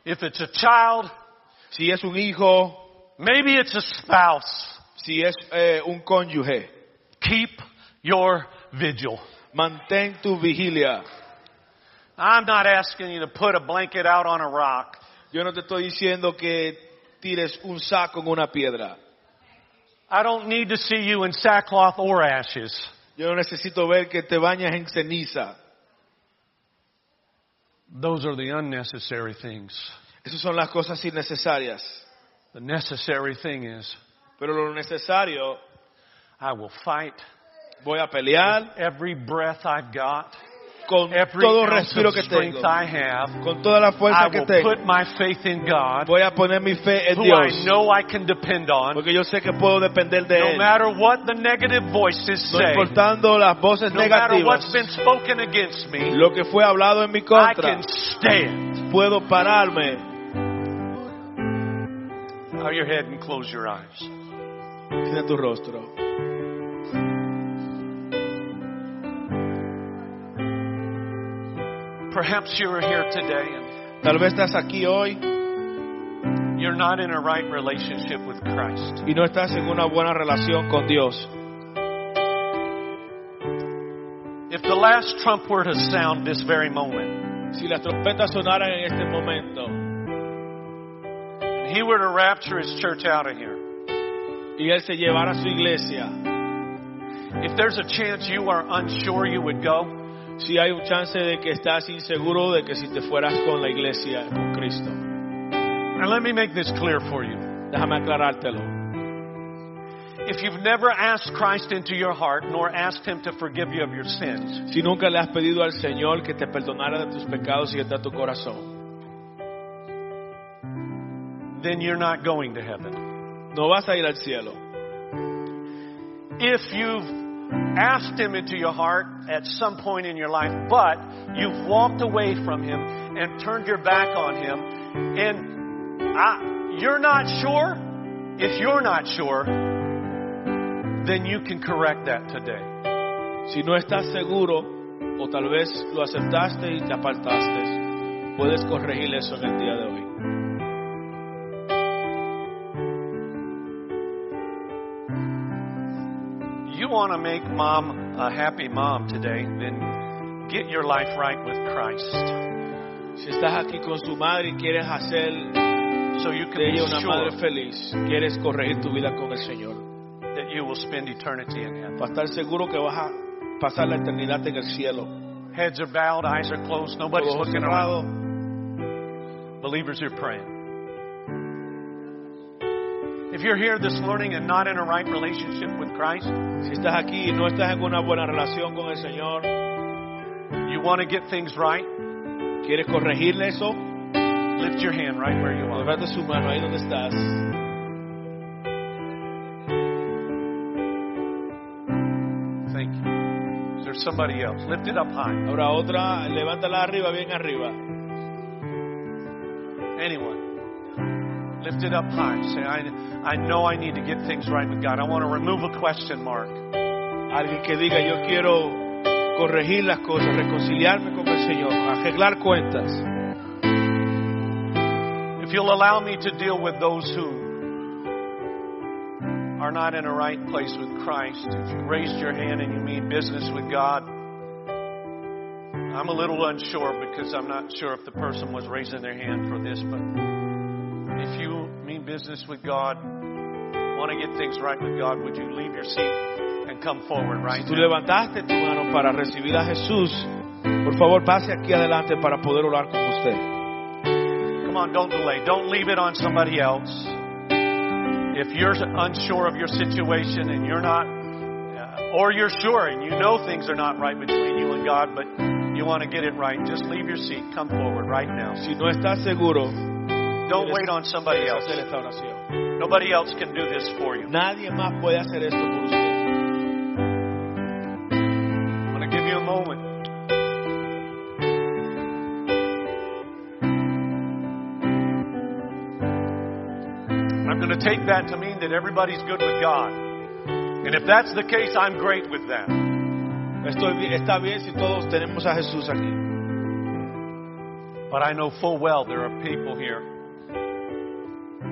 S1: If it's a child,
S2: Si es un hijo,
S1: Maybe it's a spouse.
S2: Si es eh, un cónyuge,
S1: Keep your vigil.
S2: mantén tu vigilia.
S1: I'm not asking you to put a blanket out on a rock.
S2: Yo no te estoy diciendo que tires un saco en una piedra.
S1: I don't need to see you in sackcloth or ashes.
S2: Yo no necesito ver que te bañas en ceniza.
S1: Those are the unnecessary things.
S2: Esas son las cosas innecesarias.
S1: The necessary thing is,
S2: Pero lo necesario,
S1: I will fight
S2: voy a pelear
S1: every breath I've got,
S2: con
S1: every
S2: todo respiro que tengo,
S1: I have.
S2: con toda la
S1: I
S2: fuerza que
S1: will
S2: tengo.
S1: put my faith in God,
S2: Voy a poner mi fe en
S1: who I
S2: Dios,
S1: know I can depend on,
S2: porque yo sé que puedo depender de
S1: no
S2: Él.
S1: matter what the negative voices
S2: No
S1: say,
S2: importando las voces
S1: no matter
S2: negativas,
S1: what's been spoken against me,
S2: lo que fue hablado en mi contra, I
S1: can stand.
S2: puedo pararme.
S1: Bow your head and close your eyes.
S2: Tiene tu rostro.
S1: Perhaps you're here today and
S2: Tal vez estás aquí hoy
S1: you're not in a right relationship with Christ.
S2: y no estás en una buena relación con Dios.
S1: If the last trump were to sound this very moment,
S2: Si las trompetas sonaran en este momento
S1: and he were to rapture his church out of here,
S2: y Él se llevara a su iglesia,
S1: if there's a chance you are unsure you would go,
S2: si hay un chance de que estás inseguro de que si te fueras con la iglesia, con Cristo,
S1: now let me make this clear for you.
S2: déjame aclarártelo.
S1: If you've never asked Christ into your heart nor asked him to forgive you of your sins,
S2: Si nunca le has pedido al Señor que te perdonara de tus pecados y está tu corazón,
S1: then you're not going to heaven.
S2: No vas a ir al cielo.
S1: If you've asked him into your heart at some point in your life, but you've walked away from him and turned your back on him, and I, you're not sure, if you're not sure, then you can correct that today.
S2: Si no estás seguro, o tal vez lo aceptaste y te apartaste, puedes corregir eso en el día de hoy.
S1: Want to make mom a happy mom today, then get your life right with Christ.
S2: Si estás aquí con su madre y quieres hacer
S1: So you can
S2: de ella una madre feliz, quieres corregir tu vida con el Señor,
S1: that you will spend eternity in heaven.
S2: para estar seguro que vas a pasar la eternidad en el cielo.
S1: Heads are bowed, eyes are closed, nobody's looking around. Believers are praying. If you're here this morning and not in a right relationship with Christ,
S2: Si estás aquí y no estás en una buena relación con el Señor,
S1: you want to get things right,
S2: quieres corregir eso,
S1: lift your hand right where you are.
S2: levanta su mano ahí donde estás.
S1: Thank you. Is there somebody else? Lift it up high.
S2: Ahora otra, levántala arriba, bien arriba.
S1: Anyone? Lift it up high. Say, I, I know I need to get things right with God. I want to remove a question mark.
S2: Alguien que diga, yo quiero corregir las cosas, reconciliarme con el Señor, arreglar cuentas.
S1: If you'll allow me to deal with those who are not in a right place with Christ, if you raised your hand and you mean business with God, I'm a little unsure because I'm not sure if the person was raising their hand for this, but if you mean business with God, want to get things right with God, would you leave your seat and come forward right
S2: Si tú
S1: now?
S2: levantaste tu mano para recibir a Jesús, por favor pase aquí adelante para poder orar con usted.
S1: Come on, don't delay. Don't leave it on somebody else. If you're unsure of your situation and you're not, uh, or you're sure and you know things are not right between you and God, but you want to get it right, just leave your seat. Come forward right now.
S2: Si no estás seguro,
S1: Don't wait on somebody else.
S2: hacer esta oración.
S1: Nobody else can do this for you.
S2: Nadie más puede hacer esto por usted.
S1: I'm going to give you a moment. I'm going to take that to mean that everybody's good with God. And if that's the case, I'm great with that.
S2: Estoy está bien si todos tenemos a Jesús aquí.
S1: But I know full well there are people here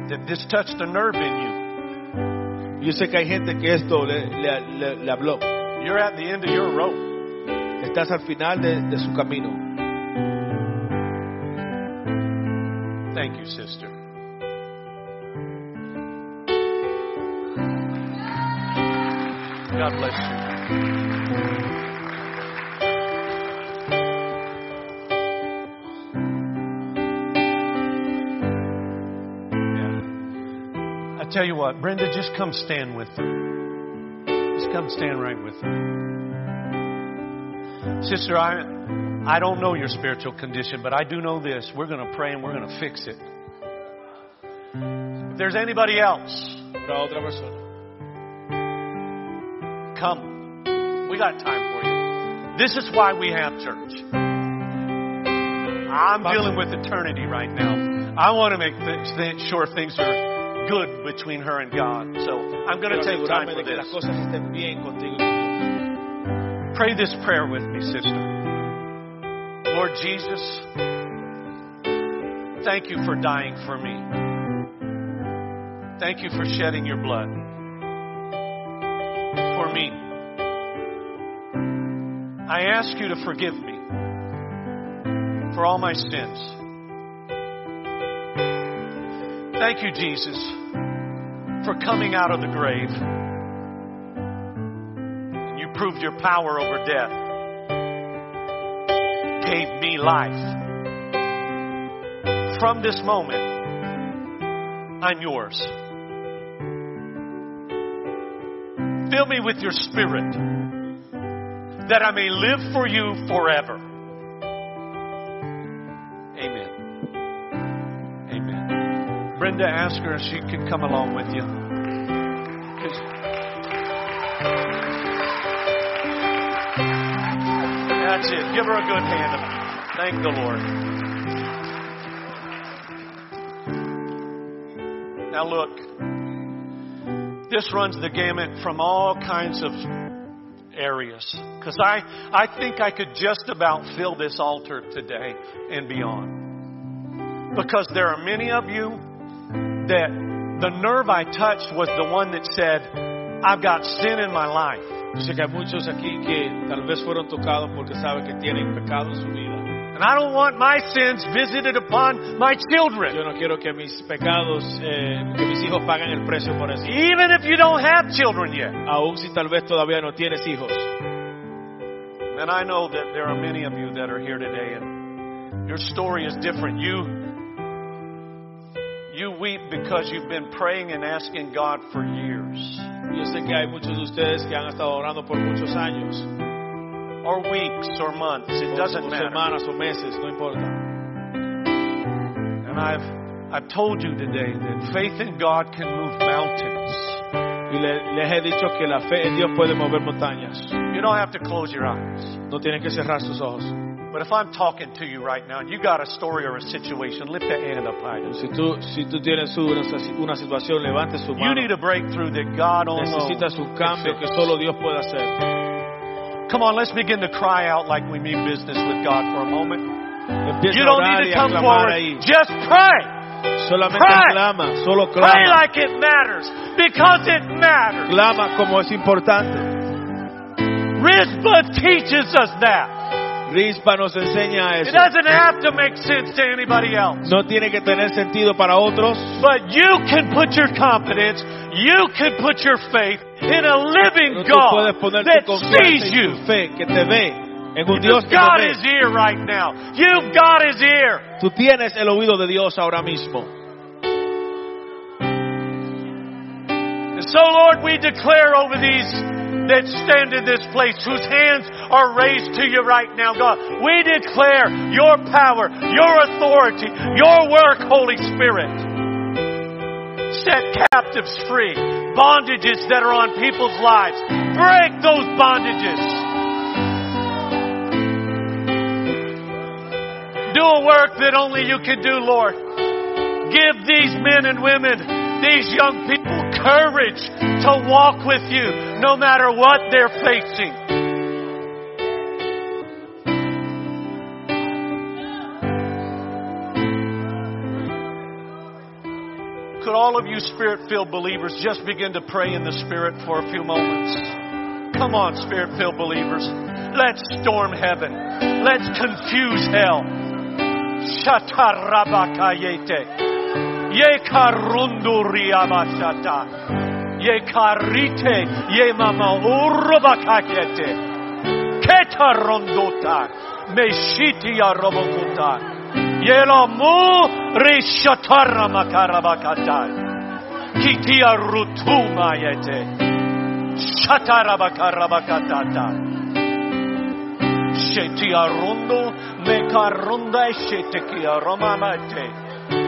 S1: that this touched a nerve in you.
S2: Yo sé que hay gente que esto le, le, le- le habló.
S1: You're at the end of your rope.
S2: Estás al final de, de su camino.
S1: Thank you, sister. God bless you. Tell you what, Brenda, just come stand with her. Just come stand right with her. Sister, I, I don't know your spiritual condition, but I do know this. We're going to pray and we're going to fix it. If there's anybody else,
S2: Para otra persona.
S1: come. We got time for you. This is why we have church. I'm dealing with eternity right now. I want to make th- sure things are good between her and God. So I'm going to take time for
S2: de que las
S1: this.
S2: cosas estén bien contigo. y conmigo.
S1: Pray this prayer with me, sister. Lord Jesus, thank you for dying for me. Thank you for shedding your blood for me. I ask you to forgive me for all my sins. Thank you, Jesus, for coming out of the grave. You proved your power over death gave me life. From this moment, I'm yours. Fill me with your spirit that I may live for you forever. Brenda, ask her if she can come along with you. That's it. Give her a good hand. Thank the Lord. Now look, this runs the gamut from all kinds of areas. Because I, I think I could just about fill this altar today and beyond. Because there are many of you that the nerve I touched was the one that said, I've got sin in my life.
S2: Yo sé que hay muchos aquí que tal vez fueron tocados porque saben que tienen pecado en su vida.
S1: And I don't want my sins visited upon my children.
S2: Yo no quiero que mis pecados, eh, que mis hijos paguen el precio por eso.
S1: Even if you don't have children yet.
S2: Aún si tal vez todavía no tienes hijos.
S1: And I know that there are many of you that are here today and your story is different. You you weep because you've been praying and asking God for years.
S2: Yo sé que hay muchos de ustedes que han estado orando por muchos años,
S1: Or weeks or months. It doesn't matter.
S2: semanas o meses, no importa.
S1: And I've I've told you today that faith in God can move mountains.
S2: Y le- les he dicho que la fe en Dios puede mover montañas.
S1: You don't have to close your eyes.
S2: No tienen que cerrar sus ojos.
S1: But if I'm talking to you right now and you got a story or a situation, lift that hand up high.
S2: Si tú, si tú tienes una, una situación, levante su
S1: You need a breakthrough that God alone
S2: Necesitas un cambio que solo Dios puede hacer.
S1: Come on, let's begin to cry out like we mean business with God for a moment.
S2: Empieza
S1: You don't need to come forward.
S2: ahí.
S1: Just pray.
S2: Solamente
S1: Pray.
S2: clama, solo
S1: Pray like it matters because it matters.
S2: Clama como es importante.
S1: Rizpah teaches us that.
S2: Rispa nos enseña
S1: It doesn't have to make sense to anybody else.
S2: No tiene que tener sentido para otros,
S1: But you can put your confidence, you can put your faith in a living
S2: pero tú puedes
S1: God
S2: poner
S1: that
S2: tu confianza
S1: sees you.
S2: tu fe, que te ve, en un Dios que
S1: God is here right now. You've got His ear.
S2: Tú tienes el oído de Dios ahora mismo.
S1: And so, Lord, we declare over these that stand in this place, whose hands are raised to you right now, God. We declare your power, your authority, your work, Holy Spirit. Set captives free, bondages that are on people's lives. Break those bondages. Do a work that only you can do, Lord. Give these men and women, these young people, courage to walk with you no matter what they're facing. Could all of you spirit filled believers just begin to pray in the Spirit for a few moments? Come on, spirit filled believers. Let's storm heaven. Let's confuse hell. Shatarabakayete. Ye karunduriamashata. Ye karite. Ye mama urubakayete. Ketarondota. Meshiti arobokuta. Ye la mu rishatara makarabakata. Kitia rutuma yete. Shatarabakarabakatata. Shetia rondo mekaronda shetekia romamate.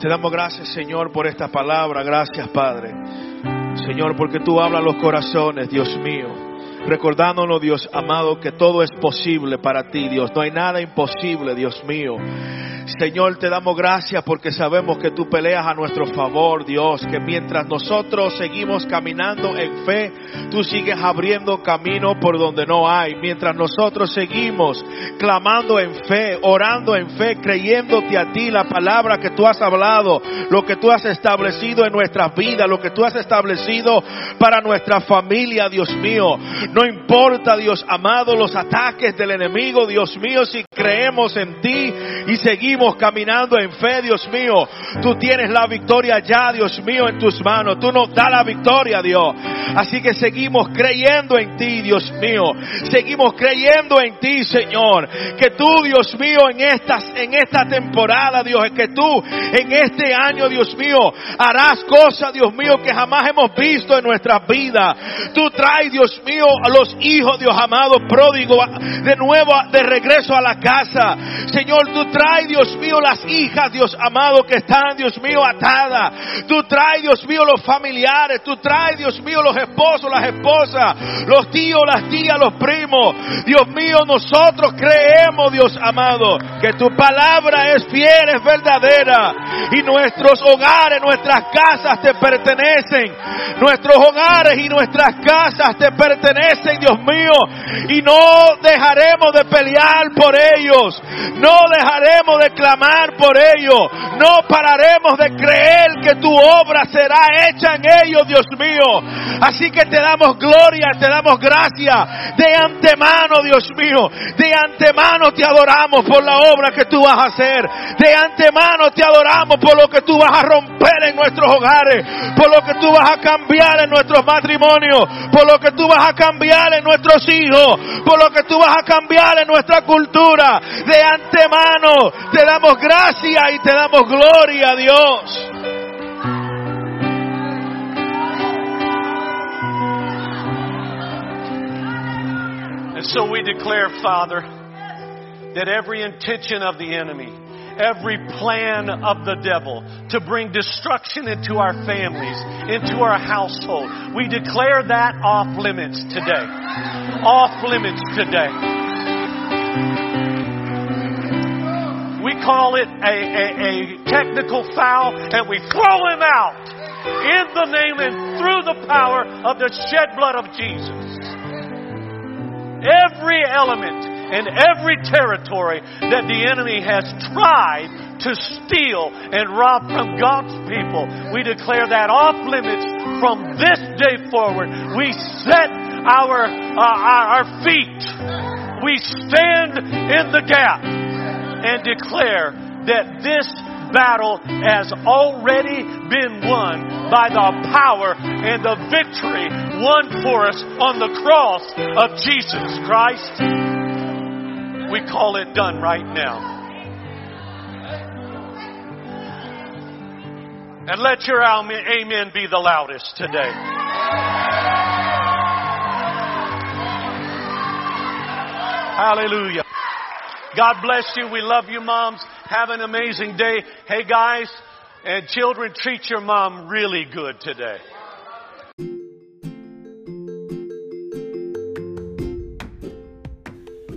S2: Te damos gracias, Señor, por esta palabra. Gracias, Padre. Señor, porque tú hablas los corazones, Dios mío. Recordándonos, Dios amado, que todo es posible para ti, Dios. No hay nada imposible, Dios mío. Señor, te damos gracias porque sabemos que tú peleas a nuestro favor, Dios. Que mientras nosotros seguimos caminando en fe, tú sigues abriendo camino por donde no hay. Mientras nosotros seguimos clamando en fe, orando en fe, creyéndote a ti la palabra que tú has hablado, lo que tú has establecido en nuestras vidas, lo que tú has establecido para nuestra familia, Dios mío. No importa, Dios amado, los ataques del enemigo, Dios mío, si creemos en ti y seguimos caminando en fe, Dios mío. Tú tienes la victoria ya, Dios mío, en tus manos. Tú nos das la victoria, Dios. Así que seguimos creyendo en ti, Dios mío. Seguimos creyendo en ti, Señor. Que tú, Dios mío, en estas, en esta temporada, Dios, es que tú, en este año, Dios mío, harás cosas, Dios mío, que jamás hemos visto en nuestras vidas. Tú traes, Dios mío, a los hijos, Dios amado, pródigo, de nuevo, de regreso a la casa. Señor, tú traes, Dios mío, las hijas, Dios amado, que están, Dios mío, atadas. Tú traes, Dios mío, los familiares. Tú traes, Dios mío, los esposos, las esposas, los tíos, las tías, los primos. Dios mío, nosotros creemos, Dios amado, que tu palabra es fiel, es verdadera. Y nuestros hogares, nuestras casas te pertenecen. Nuestros hogares y nuestras casas te pertenecen, Dios mío. Y no dejaremos de pelear por ellos. No dejaremos de clamar por ellos. No pararemos de creer que tu obra será hecha en ellos, Dios mío. Así que te damos gloria, te damos gracia de antemano, Dios mío. De antemano te adoramos por la obra que tú vas a hacer. De antemano te adoramos por lo que tú vas a romper en nuestros hogares. Por lo que tú vas a cambiar en nuestros matrimonios. Por lo que tú vas a cambiar en nuestros hijos. Por lo que tú vas a cambiar en nuestra cultura. De antemano te damos gracia y te damos gloria, Dios.
S1: And so we declare, Father, that every intention of the enemy, every plan of the devil to bring destruction into our families, into our household, we declare that off limits today. Off limits today. We call it a, a, a technical foul and we throw him out in the name and through the power of the shed blood of Jesus every element and every territory that the enemy has tried to steal and rob from God's people. We declare that off limits from this day forward. We set our, uh, our, our feet. We stand in the gap and declare that this battle has already been won by the power and the victory won for us on the cross of Jesus Christ. We call it done right now. And let your amen be the loudest today. Hallelujah. God bless you. We love you, moms. Have an amazing day. Hey, guys and children, treat your mom really good today.